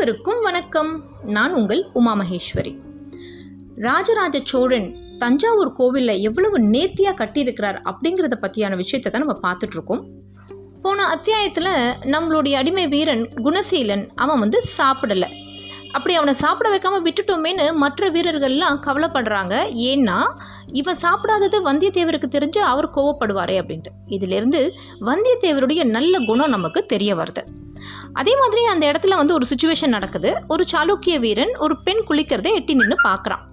அனைவருக்கும் வணக்கம். நான் உங்கள் உமா மகேஸ்வரி. ராஜராஜ சோழன் தஞ்சாவூர் கோவிலில் எவ்வளவு நேர்த்தியாக கட்டியிருக்கிறார் அப்படிங்கிறத பற்றியான விஷயத்தை தான் நம்ம பார்த்துட்ருக்கோம் போன அத்தியாயத்தில் நம்மளுடைய அடிமை வீரன் குணசீலன் அவன் வந்து சாப்பிடலை. அப்படி அவனை சாப்பிட வைக்காமல் விட்டுட்டோமேன்னு மற்ற வீரர்கள்லாம் கவலைப்படுறாங்க. ஏன்னா இவன் சாப்பிடாதது வந்தியத்தேவருக்கு தெரிஞ்சு அவர் கோவப்படுவாரே அப்படின்ட்டு. இதிலிருந்து வந்தியத்தேவருடைய நல்ல குணம் நமக்கு தெரிய வருது. அதே மாதிரி அந்த இடத்துல வந்து ஒரு சுச்சுவேஷன் நடக்குது. ஒரு சாளுக்கிய வீரன் ஒரு பெண் குளிக்கிறதை எட்டி நின்று பார்க்குறான்.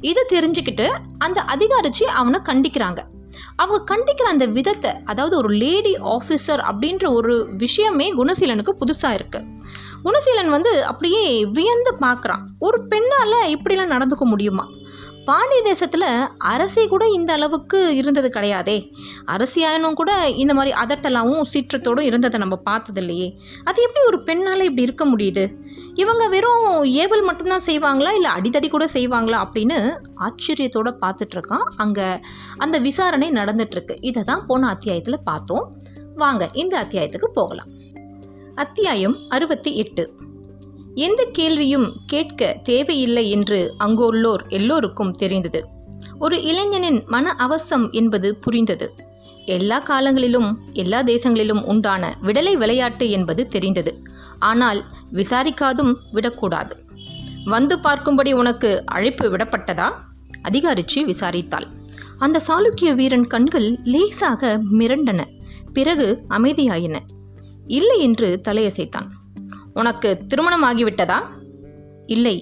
இதை தெரிஞ்சுக்கிட்டு அந்த அதிகாரிச்சு அவனை கண்டிக்கிறாங்க. அவங்க கண்டிக்கிற அந்த விதத்தை அதாவது ஒரு லேடி ஆஃபீஸர் அப்படின்ற ஒரு விஷயமே குணசீலனுக்கு புதுசாக இருக்கு. குணசீலன் வந்து அப்படியே வியந்து பார்க்குறான். ஒரு பெண்ணால் இப்படிலாம் நடந்துக்க முடியுமா? பாண்டிய தேசத்தில் அரசி கூட இந்த அளவுக்கு இருந்தது கிடையாதே. அரசியானும் கூட இந்த மாதிரி அதட்டலாவும் சீற்றத்தோடும் இருந்ததை நம்ம பார்த்தது இல்லையே அது எப்படி ஒரு பெண்ணால் இப்படி இருக்க முடியுது? இவங்க வெறும் ஏவல் மட்டும்தான் செய்வாங்களா இல்லை அடிதடி கூட செய்வாங்களா அப்படின்னு ஆச்சரியத்தோடு பார்த்துட்ருக்கான் அங்கே அந்த விசாரணை நடந்துட்டுருக்கு இதை தான் போன அத்தியாயத்தில் பார்த்தோம். வாங்க இந்த அத்தியாயத்துக்கு போகலாம். அத்தியாயம் அறுபத்தி எட்டு. எந்த கேள்வியும் கேட்க தேவையில்லை என்று அங்குள்ளோர் எல்லோருக்கும் தெரிந்தது. ஒரு இளைஞனின் மன அவசம் என்பது புரிந்தது. எல்லா காலங்களிலும் எல்லா தேசங்களிலும் உண்டான விடலை விளையாட்டு என்பது தெரிந்தது. ஆனால் விசாரிக்காதும் விடக்கூடாது. வந்து பார்க்கும்படி உனக்கு அழைப்பு விடப்பட்டதா? அதிகாரிச்சு விசாரித்தாள். அந்த சாளுக்கிய வீரன் கண்கள் லேசாக மிரண்டன. பிறகு அமைதியாயின. இல்லை என்று தலையசைத்தான். உனக்கு திருமணம் ஆகிவிட்டதா இல்லை.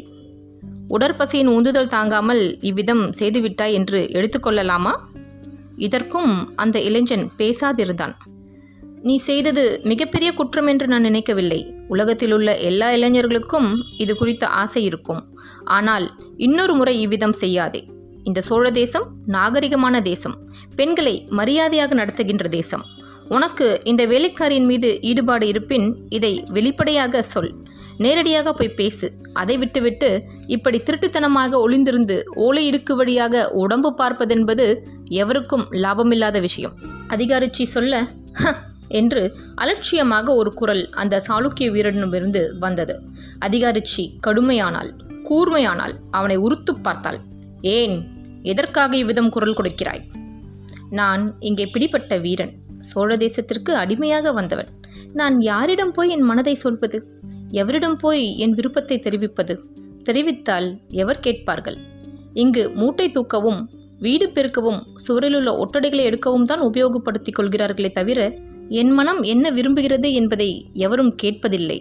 உடற்பசியின் உந்துதல் தாங்காமல் இவ்விதம் செய்துவிட்டாய் என்று எடுத்துக்கொள்ளலாமா இதற்கும் அந்த இளைஞன் பேசாதிருந்தான். நீ செய்தது மிகப்பெரிய குற்றம் என்று நான் நினைக்கவில்லை. உலகத்தில் உள்ள எல்லா இளைஞர்களுக்கும் இது குறித்த ஆசை இருக்கும். ஆனால் இன்னொரு முறை இவ்விதம் செய்யாதே. இந்த சோழ தேசம் நாகரிகமான தேசம். பெண்களை மரியாதையாக நடத்துகின்ற தேசம். உனக்கு இந்த வேலைக்காரியின் மீது ஈடுபாடு இருப்பின் இதை வெளிப்படையாக சொல். நேரடியாக போய் பேசு. அதை விட்டுவிட்டு இப்படி திருட்டுத்தனமாக ஒளிந்திருந்து ஓலை இடுக்கு வழியாக உடம்பு பார்ப்பதென்பது எவருக்கும் லாபமில்லாத விஷயம். அதிகாரிச்சி சொல்ல "ஹ" என்று அலட்சியமாக ஒரு குரல் அந்த சாளுக்கிய வீரனிடமிருந்து வந்தது. அதிகாரிச்சி கடுமையானால் கூர்மையானால் அவனை உறுத்து பார்த்தாள். ஏன்? எதற்காக இவ்விதம் குரல் கொடுக்கிறாய்? நான் இங்கே பிடிப்பட்ட வீரன். சோழ தேசத்திற்கு அடிமையாக வந்தவன். நான் யாரிடம் போய் என் மனதை சொல்வது? எவரிடம் போய் என் விருப்பத்தை தெரிவிப்பது? தெரிவித்தால் எவர் கேட்பார்கள்? இங்கு மூட்டை தூக்கவும் வீடு பெருக்கவும் சுவரிலுள்ள ஒட்டடைகளை எடுக்கவும் தான் உபயோகப்படுத்திக் கொள்கிறார்களே தவிர என் மனம் என்ன விரும்புகிறது என்பதை எவரும் கேட்பதில்லை.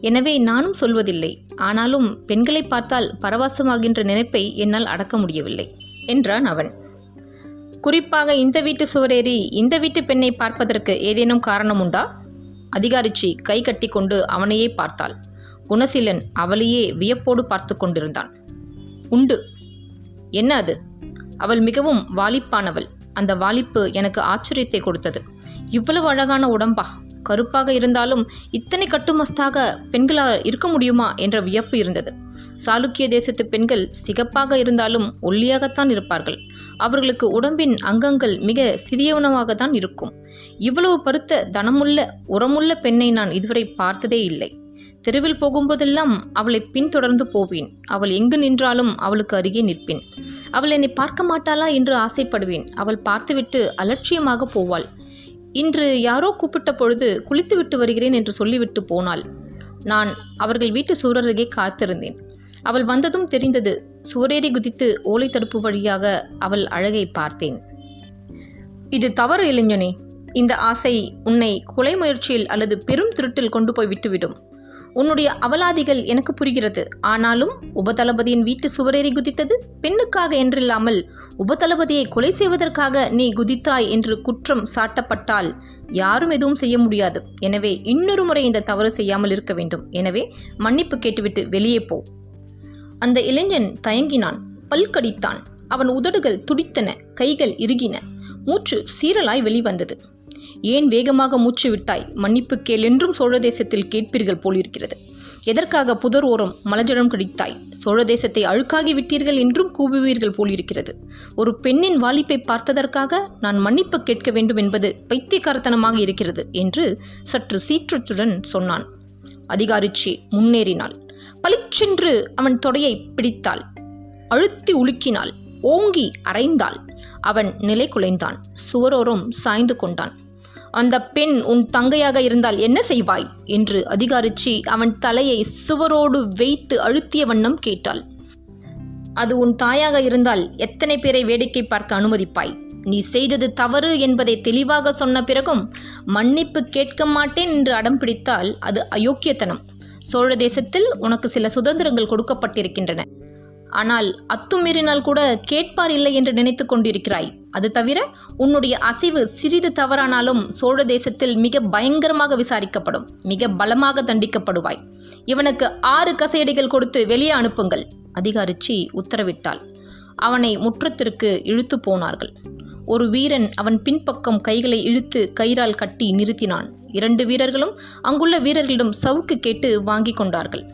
எனவே நானும் சொல்வதில்லை. ஆனாலும் பெண்களை பார்த்தால் பரவாசமாகின்ற நினைப்பை என்னால் அடக்க முடியவில்லை என்றான் அவன். குறிப்பாக இந்த வீட்டு சுவரேறி இந்த வீட்டு பெண்ணை பார்ப்பதற்கு ஏதேனும் காரணம் உண்டா அதிகாரிச்சி கை கட்டி கொண்டு அவனையே பார்த்தாள். குணசீலன் அவளையே வியப்போடு பார்த்து கொண்டிருந்தான். உண்டு. என்ன அது? அவள் மிகவும் வாலிப்பானவள். அந்த வாலிப்பு எனக்கு ஆச்சரியத்தை கொடுத்தது. இவ்வளவு அழகான உடம்பா? கருப்பாக இருந்தாலும் இத்தனை கட்டுமஸ்தாக பெண்களால் இருக்க முடியுமா என்ற வியப்பு இருந்தது. சாளுக்கிய தேசத்து பெண்கள் சிகப்பாக இருந்தாலும் ஒல்லியாகத்தான் இருப்பார்கள். அவர்களுக்கு உடம்பின் அங்கங்கள் மிக சிறியவனமாகத்தான் இருக்கும். இவ்வளவு பருத்த தனமுள்ள உரமுள்ள பெண்ணை நான் இதுவரை பார்த்ததே இல்லை. தெருவில் போகும்போதெல்லாம் அவளை பின்தொடர்ந்து போவேன். அவள் எங்கு நின்றாலும் அவளுக்கு அருகே நிற்பேன். அவள் என்னை பார்க்க மாட்டாளா என்று ஆசைப்படுவேன். அவள் பார்த்துவிட்டு அலட்சியமாக போவாள். இன்று யாரோ கூப்பிட்ட பொழுது குளித்துவிட்டு வருகிறேன் என்று சொல்லிவிட்டு போனாள். நான் அவர்கள் வீட்டு சுவரருகே காத்திருந்தேன். அவள் வந்ததும் தெரிந்தது சுவரேறி குதித்து ஓலை தடுப்பு வழியாக அவள் அழகை பார்த்தேன். இது தவறு இளைஞனே. இந்த ஆசை உன்னை கொலை முயற்சியில் அல்லது பெரும் திருட்டில் கொண்டு போய் விட்டுவிடும். உன்னுடைய அவலாதிகள் எனக்கு புரிகிறது. ஆனாலும் உபதளபதியின் வீட்டு சுவரேறி குதித்தது பெண்ணுக்காக என்றில்லாமல் உபதளபதியை கொலை செய்வதற்காக நீ குதித்தாய் என்று குற்றம் சாட்டப்பட்டால் யாரும் எதுவும் செய்ய முடியாது. எனவே இன்னொரு முறை இந்த தவறு செய்யாமல் இருக்க வேண்டும். எனவே மன்னிப்பு கேட்டுவிட்டு வெளியே போ. அந்த இளைஞன் தயங்கினான். பல் கடித்தான் அவன் உதடுகள் துடித்தன. கைகள் இறுகின. மூச்சு சீரலாய் வெளிவந்தது. ஏன் வேகமாக மூச்சு விட்டாய்? மன்னிப்பு கேள் என்றும் சோழ தேசத்தில் கேட்பீர்கள் போலிருக்கிறது. எதற்காக புதர் ஓரம் மலஜலம் கடித்தாய்? சோழ தேசத்தை அழுக்காகி விட்டீர்கள் என்றும் கூவுவீர்கள் போலிருக்கிறது. ஒரு பெண்ணின் வாலிப்பை பார்த்ததற்காக நான் மன்னிப்பு கேட்க வேண்டும் என்பது பைத்தியக்காரத்தனமாக இருக்கிறது என்று சற்று சீற்றத்துடன் சொன்னான். அதிகாரிச்சி முன்னேறினாள். பளிச்சென்று அவன் தொடையை பிடித்தாள். அழுத்தி உலுக்கினாள். ஓங்கி அரைந்தாள். அவன் நிலை குலைந்தான் சுவரோரம் சாய்ந்து கொண்டான். அந்த பெண் உன் தங்கையாக இருந்தால் என்ன செய்வாய்? என்று அதிகாரிச்சி அவன் தலையை சுவரோடு வைத்து அழுத்திய வண்ணம் கேட்டாள். அது உன் தாயாக இருந்தால் எத்தனை பேரை வேடிக்கை பார்க்க அனுமதிப்பாய்? நீ செய்தது தவறு என்பதை தெளிவாக சொன்ன பிறகும் மன்னிப்பு கேட்க மாட்டேன் என்று அடம் பிடித்தால் அது அயோக்கியத்தனம். சோழ தேசத்தில் உனக்கு சில சுதந்திரங்கள் கொடுக்கப்பட்டிருக்கின்றன. ஆனால் அத்துமீறினால் கூட கேட்பார் இல்லை என்று நினைத்து கொண்டிருக்கிறாய். அது தவிர உன்னுடைய அசைவு சிறிது தவறானாலும் சோழ தேசத்தில் மிக பயங்கரமாக விசாரிக்கப்படும் மிக பலமாக தண்டிக்கப்படுவாய். இவனுக்கு ஆறு கசையடிகள் கொடுத்து வெளியே அனுப்புங்கள் அதிகாரிச்சி உத்தரவிட்டாள். அவனை முற்றத்திற்கு இழுத்து போனார்கள். ஒரு வீரன் அவன் பின்பக்கம் கைகளை இழுத்து கயிறால் கட்டி நிறுத்தினான். இரண்டு வீரர்களும் அங்குள்ள வீரர்களிடம் சவுக்கு கேட்டு வாங்கி கொண்டார்கள்.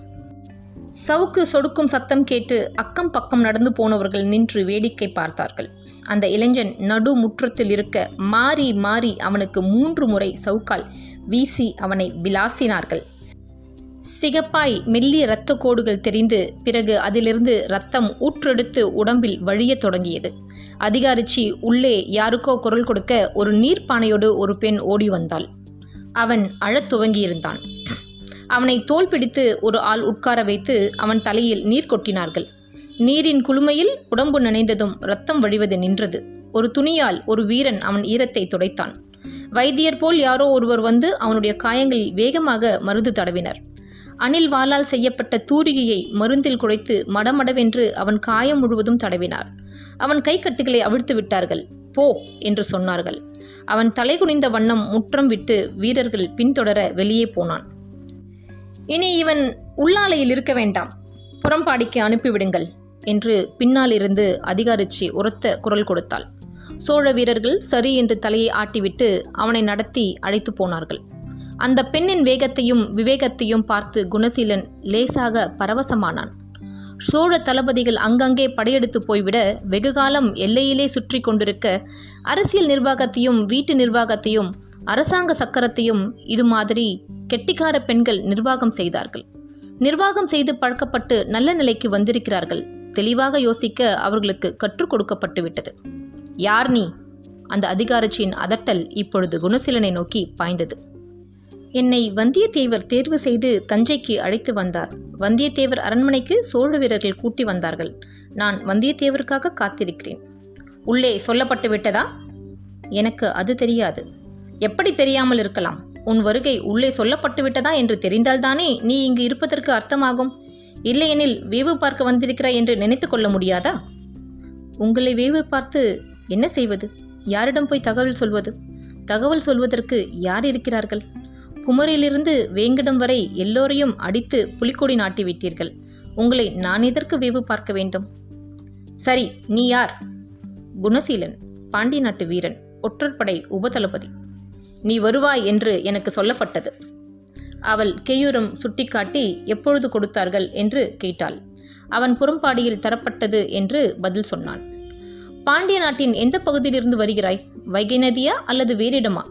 சவுக்கு சொடுக்கும் சத்தம் கேட்டு அக்கம் பக்கம் நடந்து போனவர்கள் நின்று வேடிக்கை பார்த்தார்கள். அந்த இளைஞன் நடு முற்றத்தில் இருக்க மாறி மாறி அவனுக்கு மூன்று முறை சவுக்கால் வீசி அவனை விளாசினார்கள் சிகப்பாய் மெல்லிய இரத்த கோடுகள் தெரிந்து பிறகு அதிலிருந்து ரத்தம் ஊற்றெடுத்து உடம்பில் வழியத் தொடங்கியது. அதிகாரிச்சி உள்ளே யாருக்கோ குரல் கொடுக்க ஒரு நீர்ப்பானையோடு ஒரு பெண் ஓடி வந்தாள். அவன் அழத் துவங்கியிருந்தான். அவனை தோல் பிடித்து ஒரு ஆள் உட்கார வைத்து அவன் தலையில் நீர் கொட்டினார்கள். நீரின் குளுமையில் உடம்பு நனைந்ததும் ரத்தம் வழிவது நின்றது. ஒரு துணியால் ஒரு வீரன் அவன் ஈரத்தை துடைத்தான். வைத்தியர் போல் யாரோ ஒருவர் வந்து அவனுடைய காயங்களில் வேகமாக மருந்து தடவினர். அணில் வாளால் செய்யப்பட்ட தூரிகையை மருந்தில் குழைத்து மடமடவென்று அவன் காயம் முழுவதும் தடவினார். அவன் கைக்கட்டுகளை அவிழ்த்து விட்டார்கள். போ என்று சொன்னார்கள். அவன் தலைகுனிந்த வண்ணம் முற்றம் விட்டு வீரர்கள் பின்தொடர வெளியே போனான். இனி இவன் உள்ளாலையில் இருக்க வேண்டாம். புறம்பாடிக்கு அனுப்பிவிடுங்கள் என்று பின்னாலிருந்து அதிகாரிச்சி உரத்த குரல் கொடுத்தாள். சோழ வீரர்கள் சரி என்று தலையை ஆட்டிவிட்டு அவனை நடத்தி அழைத்து போனார்கள். அந்த பெண்ணின் வேகத்தையும் விவேகத்தையும் பார்த்து குணசீலன் லேசாக பரவசமானான். சோழ தளபதிகள் அங்கங்கே படையெடுத்து போய்விட வெகுகாலம் எல்லையிலே சுற்றி கொண்டிருக்க அரசியல் நிர்வாகத்தையும் வீட்டு நிர்வாகத்தையும் அரசாங்க சக்கரத்தையும் இது மாதிரி கெட்டிக்கார பெண்கள் நிர்வாகம் செய்தார்கள். நிர்வாகம் செய்து பழக்கப்பட்டு நல்ல நிலைக்கு வந்திருக்கிறார்கள். தெளிவாக யோசிக்க அவர்களுக்கு கற்றுக் கொடுக்கப்பட்டு விட்டது. யார் நீ? அந்த அதிகாரச்சியின் அதட்டல் இப்பொழுது குணசீலனை நோக்கி பாய்ந்தது. என்னை வந்தியத்தேவர் தேர்வு செய்து தஞ்சைக்கு அழைத்து வந்தார். வந்தியத்தேவர் அரண்மனைக்கு சோழ வீரர்கள் கூட்டி வந்தார்கள். நான் வந்தியத்தேவருக்காக காத்திருக்கிறேன். உள்ளே சொல்லப்பட்டு விட்டதா? எனக்கு அது தெரியாது. எப்படி தெரியாமல் இருக்கலாம்? உன் வருகை உள்ளே சொல்லப்பட்டு விட்டதா என்று தெரிந்தால்தானே நீ இங்கு இருப்பதற்கு அர்த்தமாகும்? இல்லையெனில் வேவு பார்க்க வந்திருக்கிறாய் என்று நினைத்து கொள்ள முடியாதா? உங்களை வேவு பார்த்து என்ன செய்வது? யாரிடம் போய் தகவல் சொல்வது? தகவல் சொல்வதற்கு யார் இருக்கிறார்கள்? குமரியிலிருந்து வேங்கடம் வரை எல்லோரையும் அடித்து புலிக்கொடி நாட்டி விட்டீர்கள் உங்களை நான் எதற்கு வேவு பார்க்க வேண்டும்? சரி நீ யார்? குணசீலன் பாண்டி நாட்டு வீரன் ஒற்றற்படை உபதளபதி. நீ வருவாய் என்று எனக்கு சொல்லப்பட்டது. அவள் கேயூரம் சுட்டிக்காட்டி எப்பொழுது கொடுத்தார்கள் என்று கேட்டாள். அவன் புறம்பாடியில் தரப்பட்டது என்று பதில் சொன்னான். பாண்டிய நாட்டின் எந்த பகுதியிலிருந்து வருகிறாய்? வைகை நதியா அல்லது வேறிடமா?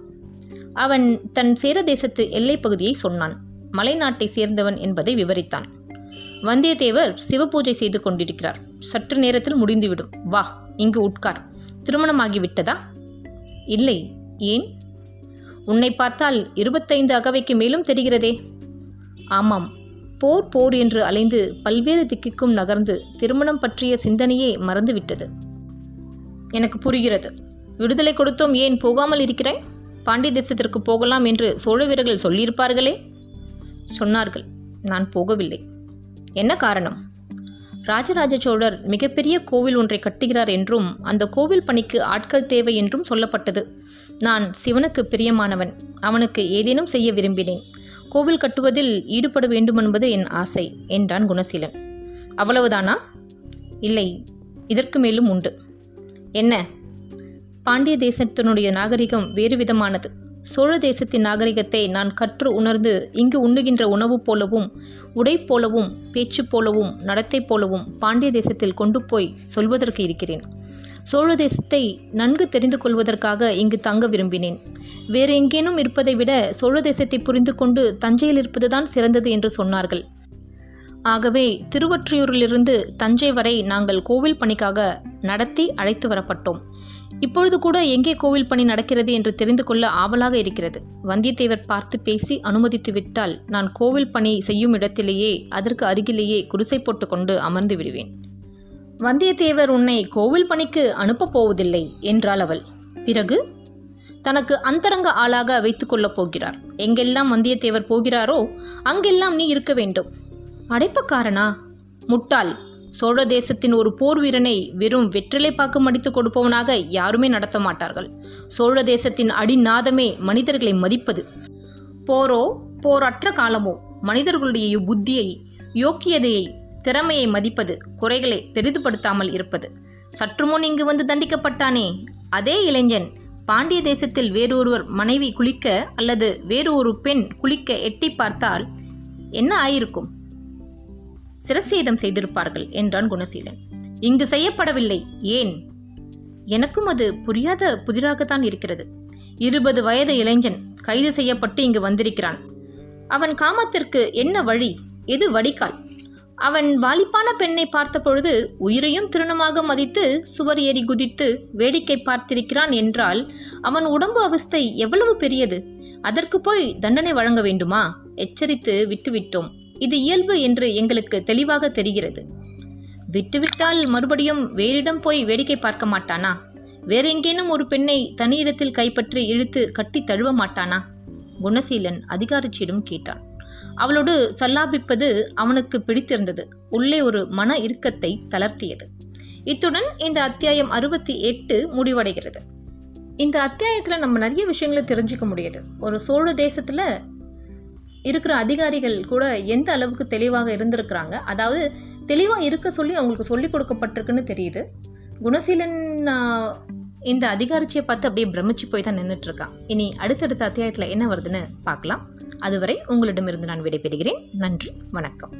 அவன் தன் சேர தேசத்து எல்லைப் பகுதியை சொன்னான். மலைநாட்டை சேர்ந்தவன் என்பதை விவரித்தான். வந்தியத்தேவர் சிவபூஜை செய்து கொண்டிருக்கிறார். சற்று நேரத்தில் முடிந்துவிடும். வா இங்கு உட்கார். திருமணமாகிவிட்டதா? இல்லை. ஏன்? உன்னை பார்த்தால் இருபத்தைந்து அகவைக்கு மேலும் தெரிகிறதே. ஆமாம் போர் போர் என்று அலைந்து பல்வேறு திக்கிக்கும் நகர்ந்து திருமணம் பற்றிய சிந்தனையே மறந்துவிட்டது. எனக்கு புரிகிறது. விடுதலை கொடுத்தோம் ஏன் போகாமல் இருக்கிறேன்? பாண்டி தேசத்திற்கு போகலாம் என்று சோழ வீரர்கள் சொல்லியிருப்பார்களே? சொன்னார்கள். நான் போகவில்லை. என்ன காரணம்? ராஜராஜ சோழர் மிகப்பெரிய கோவில் ஒன்றை கட்டுகிறார் என்றும் அந்த கோவில் பணிக்கு ஆட்கள் தேவை என்றும் சொல்லப்பட்டது. நான் சிவனுக்கு பிரியமானவன் அவனுக்கு ஏதேனும் செய்ய விரும்பினேன். கோவில் கட்டுவதில் ஈடுபட வேண்டுமென்பது என் ஆசை என்றான் குணசீலன். அவ்வளவுதானா? இல்லை இதற்கு மேலும் உண்டு. என்ன? பாண்டிய தேசத்தினுடைய நாகரிகம் வேறு விதமானது. சோழ தேசத்தின் நாகரிகத்தை நான் கற்று உணர்ந்து இங்கு உண்ணுகின்ற உணவு போலவும் உடை போலவும் பேச்சு போலவும் நடத்தை போலவும் பாண்டிய தேசத்தில் கொண்டு போய் சொல்வதற்கு இருக்கிறேன். சோழ தேசத்தை நன்கு தெரிந்து கொள்வதற்காக இங்கு தங்க விரும்பினேன். வேறு எங்கேனும் இருப்பதை விட சோழ தேசத்தை புரிந்து கொண்டு தஞ்சையில் இருப்பதுதான் சிறந்தது என்று சொன்னார்கள். ஆகவே திருவற்றியூரிலிருந்து தஞ்சை வரை நாங்கள் கோவில் பணிக்காக நடத்தி அழைத்து வரப்பட்டோம். இப்பொழுது கூட எங்கே கோவில் பணி நடக்கிறது என்று தெரிந்து கொள்ள ஆவலாக இருக்கிறது. வந்தியத்தேவர் பார்த்து பேசி அனுமதித்து விட்டால் நான் கோவில் பணி செய்யும் இடத்திலேயே அதற்கு அருகிலேயே குடிசை போட்டுக்கொண்டு அமர்ந்து விடுவேன். வந்தியத்தேவர் உன்னை கோவில் பணிக்கு அனுப்பப் போவதில்லை என்றாள் அவள். பிறகு? தனக்கு அந்தரங்க ஆளாக வைத்துக் கொள்ளப் போகிறார். எங்கெல்லாம் வந்தியத்தேவர் போகிறாரோ அங்கெல்லாம் நீ இருக்க வேண்டும். அடைப்பக்காரனா? முட்டாள். சோழ தேசத்தின் ஒரு போர் வீரனை வெறும் வெற்றிலை பாக்கு மடித்து கொடுப்பவனாக யாருமே நடத்த மாட்டார்கள். சோழ தேசத்தின் அடிநாதமே மனிதர்களை மதிப்பது. போரோ போரற்ற காலமோ மனிதர்களுடைய புத்தியை யோக்கியதையை திறமையை மதிப்பது குறைகளை பெரிதுபடுத்தாமல் இருப்பது. சற்று முன் இங்கு வந்து தண்டிக்கப்பட்டானே. அதே இளைஞன் பாண்டிய தேசத்தில் வேறொருவர் மனைவி குளிக்க அல்லது வேறு ஒரு பெண் குளிக்க எட்டி பார்த்தால் என்ன ஆயிருக்கும்? சிரசேதம் செய்திருப்பார்கள் என்றான் குணசீலன். இங்கு செய்யப்படவில்லை ஏன்? எனக்கும் அது புரியாத புதிராகத்தான் இருக்கிறது. இருபது வயது இளைஞன் கைது செய்யப்பட்டு இங்கு வந்திருக்கிறான். அவன் காமத்திற்கு என்ன வழி? எது வடிகால்? அவன் வாலிப்பான பெண்ணை பார்த்தபொழுது உயிரையும் திருணமாக மதித்து சுவர் ஏறி குதித்து வேடிக்கை பார்த்திருக்கிறான் என்றால் அவன் உடம்பு அவஸ்தை எவ்வளவு பெரியது? அதற்கு போய் தண்டனை வழங்க வேண்டுமா? எச்சரித்து விட்டுவிட்டோம். இது இயல்பு என்று எங்களுக்கு தெளிவாக தெரிகிறது. விட்டுவிட்டால் மறுபடியும் வேறிடம் போய் வேடிக்கை பார்க்க மாட்டானா? வேற எங்கேனும் ஒரு பெண்ணை தனியிடத்தில் கைப்பற்றி இழுத்து கட்டி தழுவ மாட்டானா? குணசீலன் அதிகாரிச்சியிடம் கேட்டான். அவளோடு சல்லாபிப்பது அவனுக்கு பிடித்திருந்தது. உள்ளே ஒரு மன இறுக்கத்தை தளர்த்தியது. இத்துடன் இந்த அத்தியாயம் அறுபத்தி எட்டு முடிவடைகிறது. இந்த அத்தியாயத்தில் நம்ம நிறைய விஷயங்களை தெரிஞ்சுக்க முடியுது. ஒரு சோழ தேசத்தில் இருக்கிற அதிகாரிகள் கூட எந்த அளவுக்கு தெளிவாக இருந்திருக்கிறாங்க? அதாவது தெளிவாக இருக்க சொல்லி அவங்களுக்கு சொல்லி கொடுக்கப்பட்டிருக்குன்னு தெரியுது. குணசீலன் இந்த அதிகாரிச்சியை பார்த்து அப்படியே பிரமிச்சு போய் தான் நின்றுட்டுருக்கான் இனி அடுத்தடுத்த அத்தியாயத்தில் என்ன வருதுன்னு பார்க்கலாம். அதுவரை உங்களிடமிருந்து நான் விடைபெறுகிறேன். நன்றி வணக்கம்.